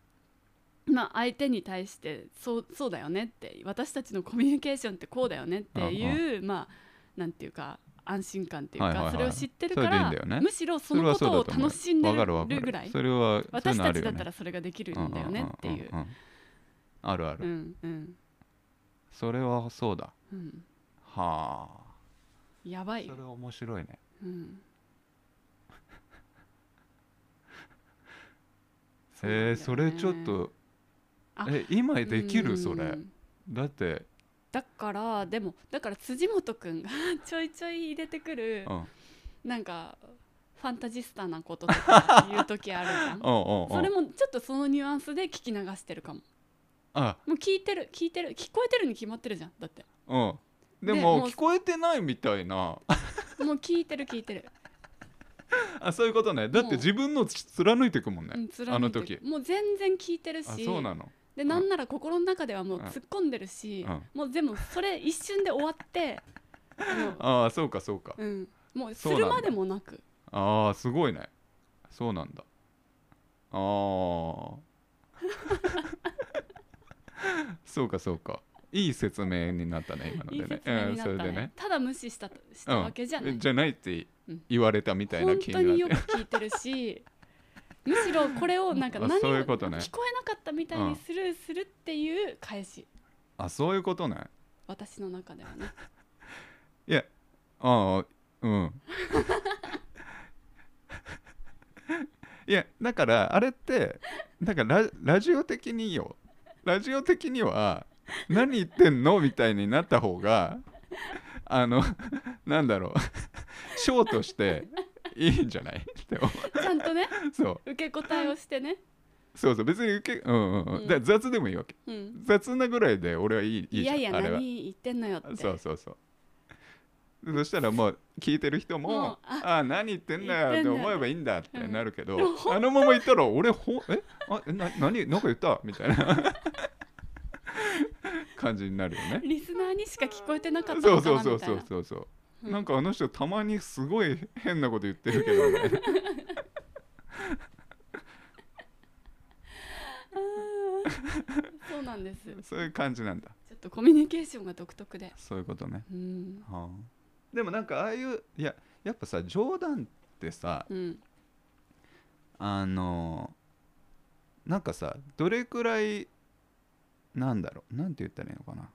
まあ相手に対してそうそうだよねって私たちのコミュニケーションってこうだよねっていうまあなんていうか安心感っていうはいはいはい。かそれを知ってるからんだよね。むしろそのことを楽しんでるぐらいそれは私たちだったららそれができるんだよねっていう。あるある、うんうん。それはそうだ。うん。はあ。やばい。よそれ、は面白いね。うん、(laughs) えー、それちょっとあえ今できうんるそれ。だってだからでもだから辻元くんが (laughs) ちょいちょい入れてくるうん。なんかファンタジスタなこととか言う時あるじゃ (laughs) ん。それもちょっとそのニュアンスで聞き流してるかも。あ。もう聞いてる聞いてる聞こえてるに決まってるじゃんだってうん。ででも聞こえてないみたいな。(laughs) もう聞いてる聞いてる、あそういうことね。だって自分の貫いていくもんね。うん、貫あの時。もう全然聞いてるあしそうなのでなんなら心の中ではもううん。突っ込んでるし、うん。もうでもそれ一瞬で終わって (laughs) もああそうかそうか。う,、うん、もうすそうなんだ。るまでもなく。ああすごいね。そうなんだ。ああ。(laughs) そうかそうか。いい説明になったね今のいいでね説明になったね,、うんそれでね。ただ無視したとしたわけじゃない、うん。じゃないってうん。言われたみたいな本当によ気になって。く聞いてるしむしろこれをなんかあ何そういうことね。聞こえなかったみたいにスルーするっていう返し、あそういうことね。私の中ではね。(laughs) いやああうん。(laughs) いやだからあれってだからララジオ的によ。ラジオ的には何言ってんのみたいになった方があのなんだろう。(laughs) ショーとしていいんじゃない？でもちゃんとねそう。受け答えをしてね、そうそう。別に受けうんうんうん、うん。だ雑でもいいわけ。うん、雑なぐらいで俺はいいいいじゃん。いやいやあれは。何言ってんのよって。そうそうそう。そしたらもう聞いてる人ももうああ何言ってんだよって思えばいいんだってなるけど、うん。あのまま言ったら俺ほえ？あえな何なんか言った？みたいな。(laughs) 感じになるよね。リスナーにしか聞こえてなかったそうのかそうそうなみたいなそうそう。そう、うん。なんかあの人たまにすごい変なこと言ってるけど、ね、(laughs) そうなんです。ちそういう感じなんだ。ょっとコミュニケーションが独特で。そういうことね、うん。はあ、でもなんかああいういややっぱさ冗談ってさうん。あのなんかさどれくらいなんだろうなんて言ったらいいのかな。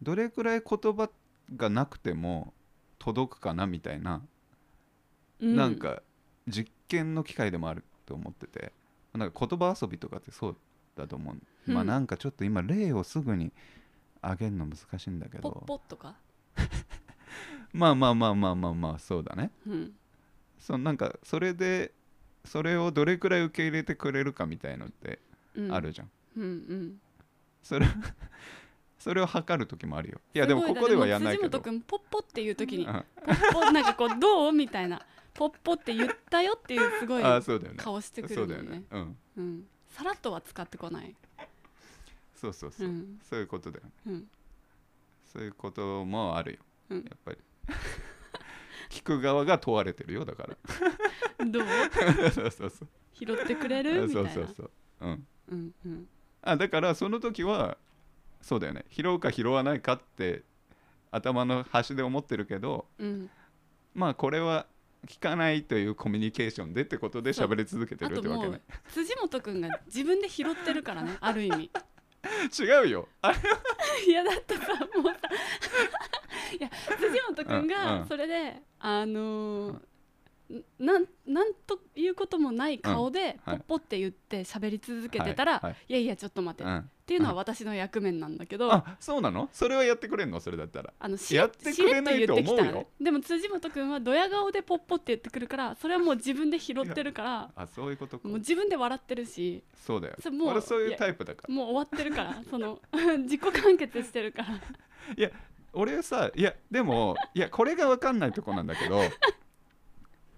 どれくらい言葉がなくても届くかなみたいな、うん。なんか実験の機会でもあると思っててなんか言葉遊びとかってそうだと思う、うん。まあなんかちょっと今例をすぐにあげるの難しいんだけど。ポッとか？(laughs) まあまあまあまあまあまあそうだね。うん。そのなんかそれでそれをどれくらい受け入れてくれるかみたいのってうん。あるじゃん、うんうん。それ (laughs) それを測る時もあるよ。いやでもここではやんないけど。辻本君ポッポっていう時に。うん。ポッポなんかこうどう？みたいなポッポって言ったよっていうすごいあそうだよね。顔してくそうだよるもんね。ねうん。うん。さらっとは使ってこない。そうそうそう。う、ん。そういうことだようん。そういうこともあるよ、うん。やっぱり。(laughs) 聞く側が問われてるよだから。(laughs) どう？そうそうそう。拾ってくれる？みたそいうなそうそう。うん。うんうん。あだからその時はそうだよね。拾うか拾わないかって頭の端で思ってるけどうん。まあこれは聞かないというコミュニケーションでってことで喋り続けてるってわけね。辻本君が自分で拾ってるからね (laughs) ある意味。違うよ。あれいやだってさもうさ。(laughs) いや辻本君うんうがん。それで、あのーなんなんということもない顔ではい。ポッポって言って喋り続けてたら、はい。はい。いやいやちょっと待て、っうん。ていうのは私の役目なんだけど、ああそうなの？それはやってくれんの？それだったら。のしやってくれないと思うよ。でも辻本君はドヤ顔でポッポって言ってくるからそれはもう自分で拾ってるからあそういうことか。もう自分で笑ってるし。そうだよ。もう俺そういうタイプだから。もう終わってるからその (laughs) 自己完結してるから。いや俺はさいやでもいやこれが分かんないとこなんだけど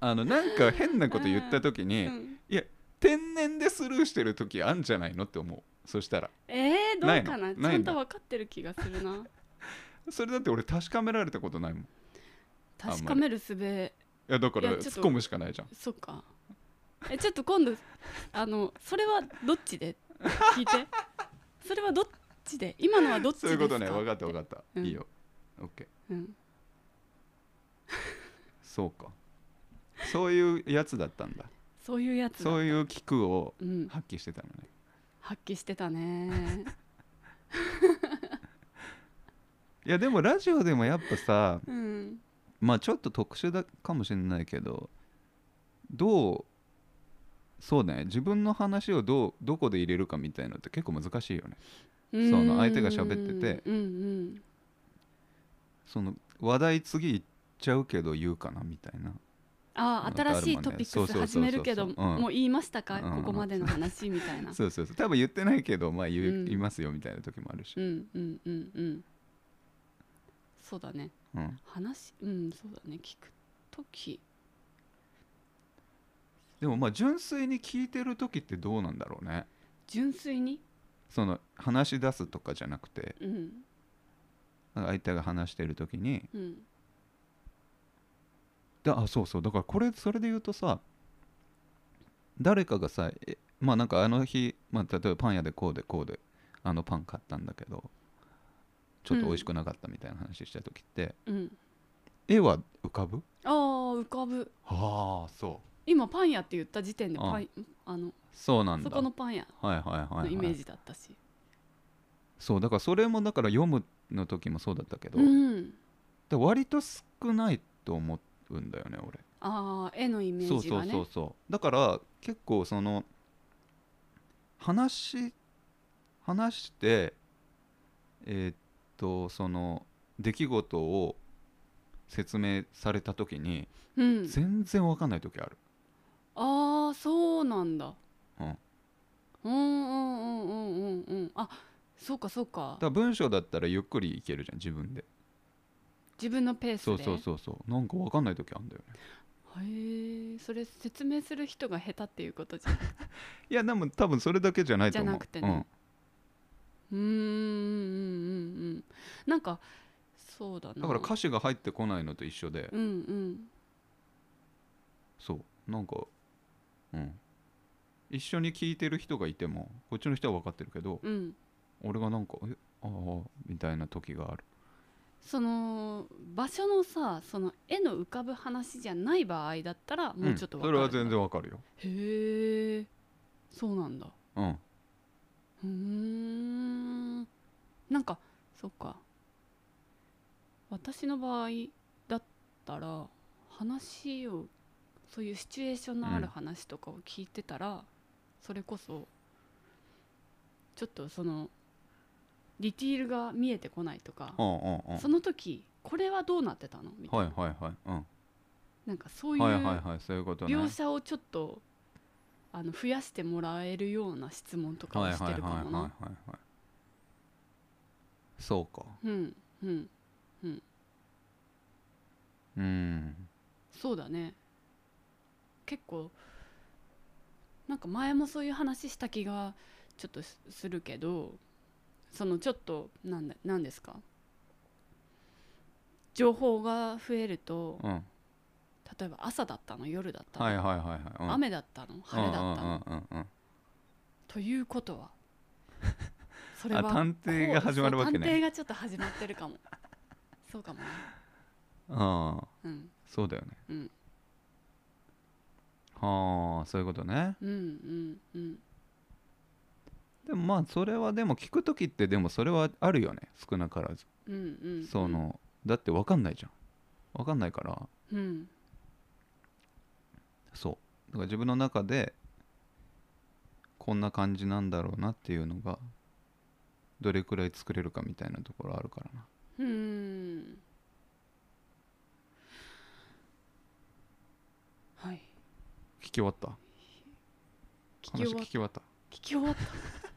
あのなんか変なこと言った時に、うん。いや天然でスルーしてる時あんじゃないのって思う。そしたら。えー、どうかな？ちゃんと分かってる気がするな。それだって俺確かめられたことないもん。確かめるすべやだから突っ込むしかないじゃん。そっか。えちょっと今度あのそれはどっちで？聞いて。それはどっちで？今のはどっちですか？そういうことね。分かった分かった、うん。いいよ。OK うん、そうかそういうやつだったんだ。そういうやつだそういう器具をうん、発揮してたのね。発揮してたね。(laughs) いやでもラジオでもやっぱさうん。まあちょっと特殊だかもしれないけどどうそうね自分の話をどうどこで入れるかみたいのって結構難しいよね。その相手が喋ってて。うんうん。その話題次行っちゃうけど言うかなみたいなあ新しいトピックス始めるけどうん。もう言いましたか、うん。ここまでの話みたいな。(laughs) そうそうそう。多分言ってないけどまあ言,、うん。いますよみたいな時もあるし、うんうんうんうん。そうだね。うん、話うんそうだね。聞く時。でもまあ純粋に聞いてる時ってどうなんだろうね。純粋に？その話し出すとかじゃなくて。うん。相手が話してる時に。うんだあそうそう。だからこれそれで言うとさ誰かがさえまあなんかあの日、まあ、例えばパン屋でこうでこうであのパン買ったんだけどちょっと美味しくなかったみたいな話した時って、うん。絵は浮かぶ？ああ浮かぶ。ああそう。今パン屋って言った時点でパンあのそうなんだ。そこのパン屋はいはいはい、はい、のイメージだったし、そうだからそれもだから読むの時もそうだったけど、うん。で割と少ないと思うんだよね俺。ああ絵のイメそうそうージがね。そうそうだから結構その話話してえーっとその出来事を説明された時にうん、全然わかんない時ある、ああそうなんだ。うん、うんうんうんうんうんうん。あそうかそうか。だから文章だったらゆっくりいけるじゃん自分で自分のペースで？そうそうそうそう。なんかわかんない時あるんだよね。へえそれ説明する人が下手っていうことじゃん。(laughs) いやでも多分それだけじゃないと思う。じゃなくてね。うーんうんうんうんなんかそうだな。うん、だから歌詞が入ってこないのと一緒で、うんうん。そう。なんかうん。一緒に聞いてる人がいてもこっちの人は分かってるけどうん。俺がなんか「えああ」みたいな時があるその場所のさその絵の浮かぶ話じゃない場合だったらもうちょっとわかる、んそれは全然分かるよ。へえ。そうなんだ。うん。うーん。なんかそっか。私の場合だったら話をそういうシチュエーションのある話とかを聞いてたら、それこそちょっとそのディティールが見えてこないとか、うんうんうん。その時これはどうなってたの？みたいな、はいはいはい。うん。なんかそういうはいそういうことね。描写をちょっとあの増やしてもらえるような質問とかをしてるかもな。そうか。うんうんうん。そうだね。結構なんか前もそういう話した気がちょっとすするけどそのちょっとなんだなんですか？情報が増えるとうん。例えば朝だったの夜だったの、はいはいはいはい。うん。雨だったの晴れだったの、うんうんうんうんということは (laughs) それはあ探偵が始まるわけね。探偵がちょっと始まってるかも。(laughs) そうかもね。ああ。うん。そうだよね。うん。はあそういうことね。うんうんうんでもまあそれはでも聞く時ってでもそれはあるよね少なからず。うんうんそのだって分かんないじゃん。分かんないから。うん。そう。だから自分の中でこんな感じなんだろうなっていうのがどれくらい作れるかみたいなところあるからな。うーん。はい。聞き終わった？話聞き終わっ聞き終わった？聞き終わった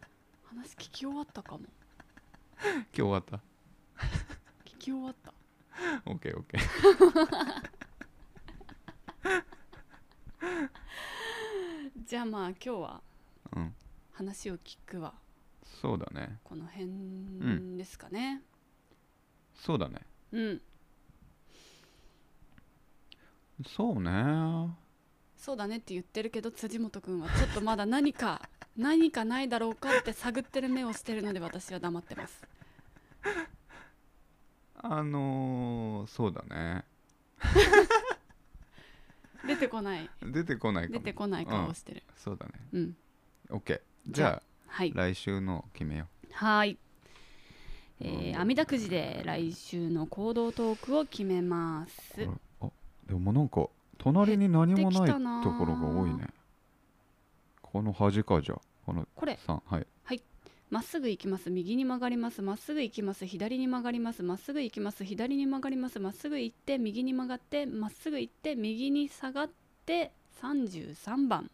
話聞き終わったかも。今日終わった？聞き終わった。OKOK じゃあまあ今日はうん。話を聞くわ。そうだね。この辺ですかね。そうだね。うん、そうね。そうだねって言ってるけど辻本くんはちょっとまだ何か何かないだろうかって探ってる目をしてるので私は黙ってます。あのー、そうだね。(laughs) 出てこない。出てこない出てこない顔をしてる。そうだね。うん。OK じゃはい。あ来週の決めよはい。えー、網だくじで来週の行動トークを決めます。うあでもなんか隣に何もないところが多いね。この端かじゃ。あこのこれ。3はい。まっすぐ行きます。右に曲がります。まっすぐ行きます。左に曲がります。まっすぐ行きます。左に曲がります。まっすぐ行って右に曲がってまっすぐ行って右に下がって33番。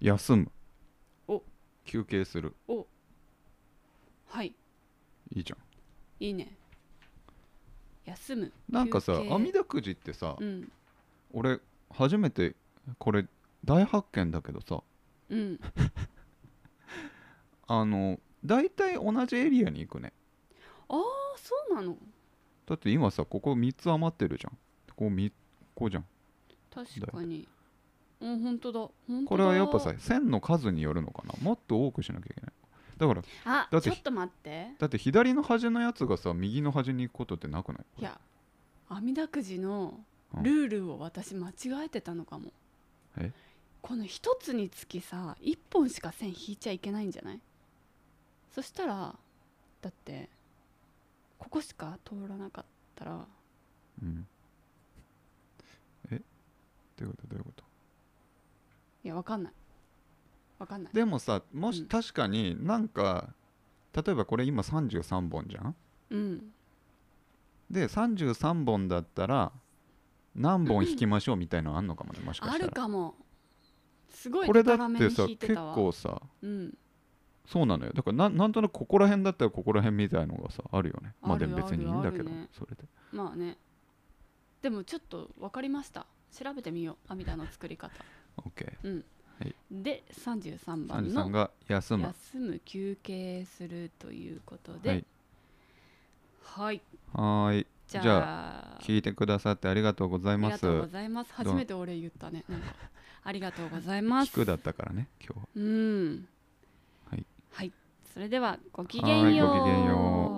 休む。お。休憩する。お。はい。いいじゃん。いいね。休む。なんかさ休憩。網だくじってさ、うん。俺初めてこれ大発見だけどさ。うん (laughs) あの大体同じエリアに行くね。ああそうなの？だって今さここ3つ余ってるじゃん。ここみここじゃん。確かに。うん本当だ。本当だ。これはやっぱさ線の数によるのかな。もっと多くしなきゃいけない。だからあだってちょっと待って。だって左の端のやつがさ右の端に行くことってなくない？いや網だくじのうん。ルールを私間違えてたのかも。え？この一つにつきさ1本しか線引いちゃいけないんじゃない？そしたらだってここしか通らなかったらうん。え？どういうこと？どういうこと？いやわかんない。わかんない。でもさもしうん。確かになんか、例えばこれ今33本じゃん？うん。で33本だったら何本引きましょうみたいなのあんのかもねもしかあしたら。るかも。すごいこれだってさ結引いてたわ。構さうんそうなのよ。だからななんとなくここら辺だったらここら辺みたいのがさあるよね。まあでも別にいいんだけど、ね。それで。まあね。でもちょっと分かりました。調べてみよう阿弥陀の作り方。OK うん、はい。で33番のが休む。休む休憩するということで。はい。はい、はーい。じゃあ聞いてくださってありがとうございます。ありがとうございます。初めて俺言ったね。なんか。(laughs) ありがとうございます。聞くだったからね今日は。うんはい、それではごきげんよう。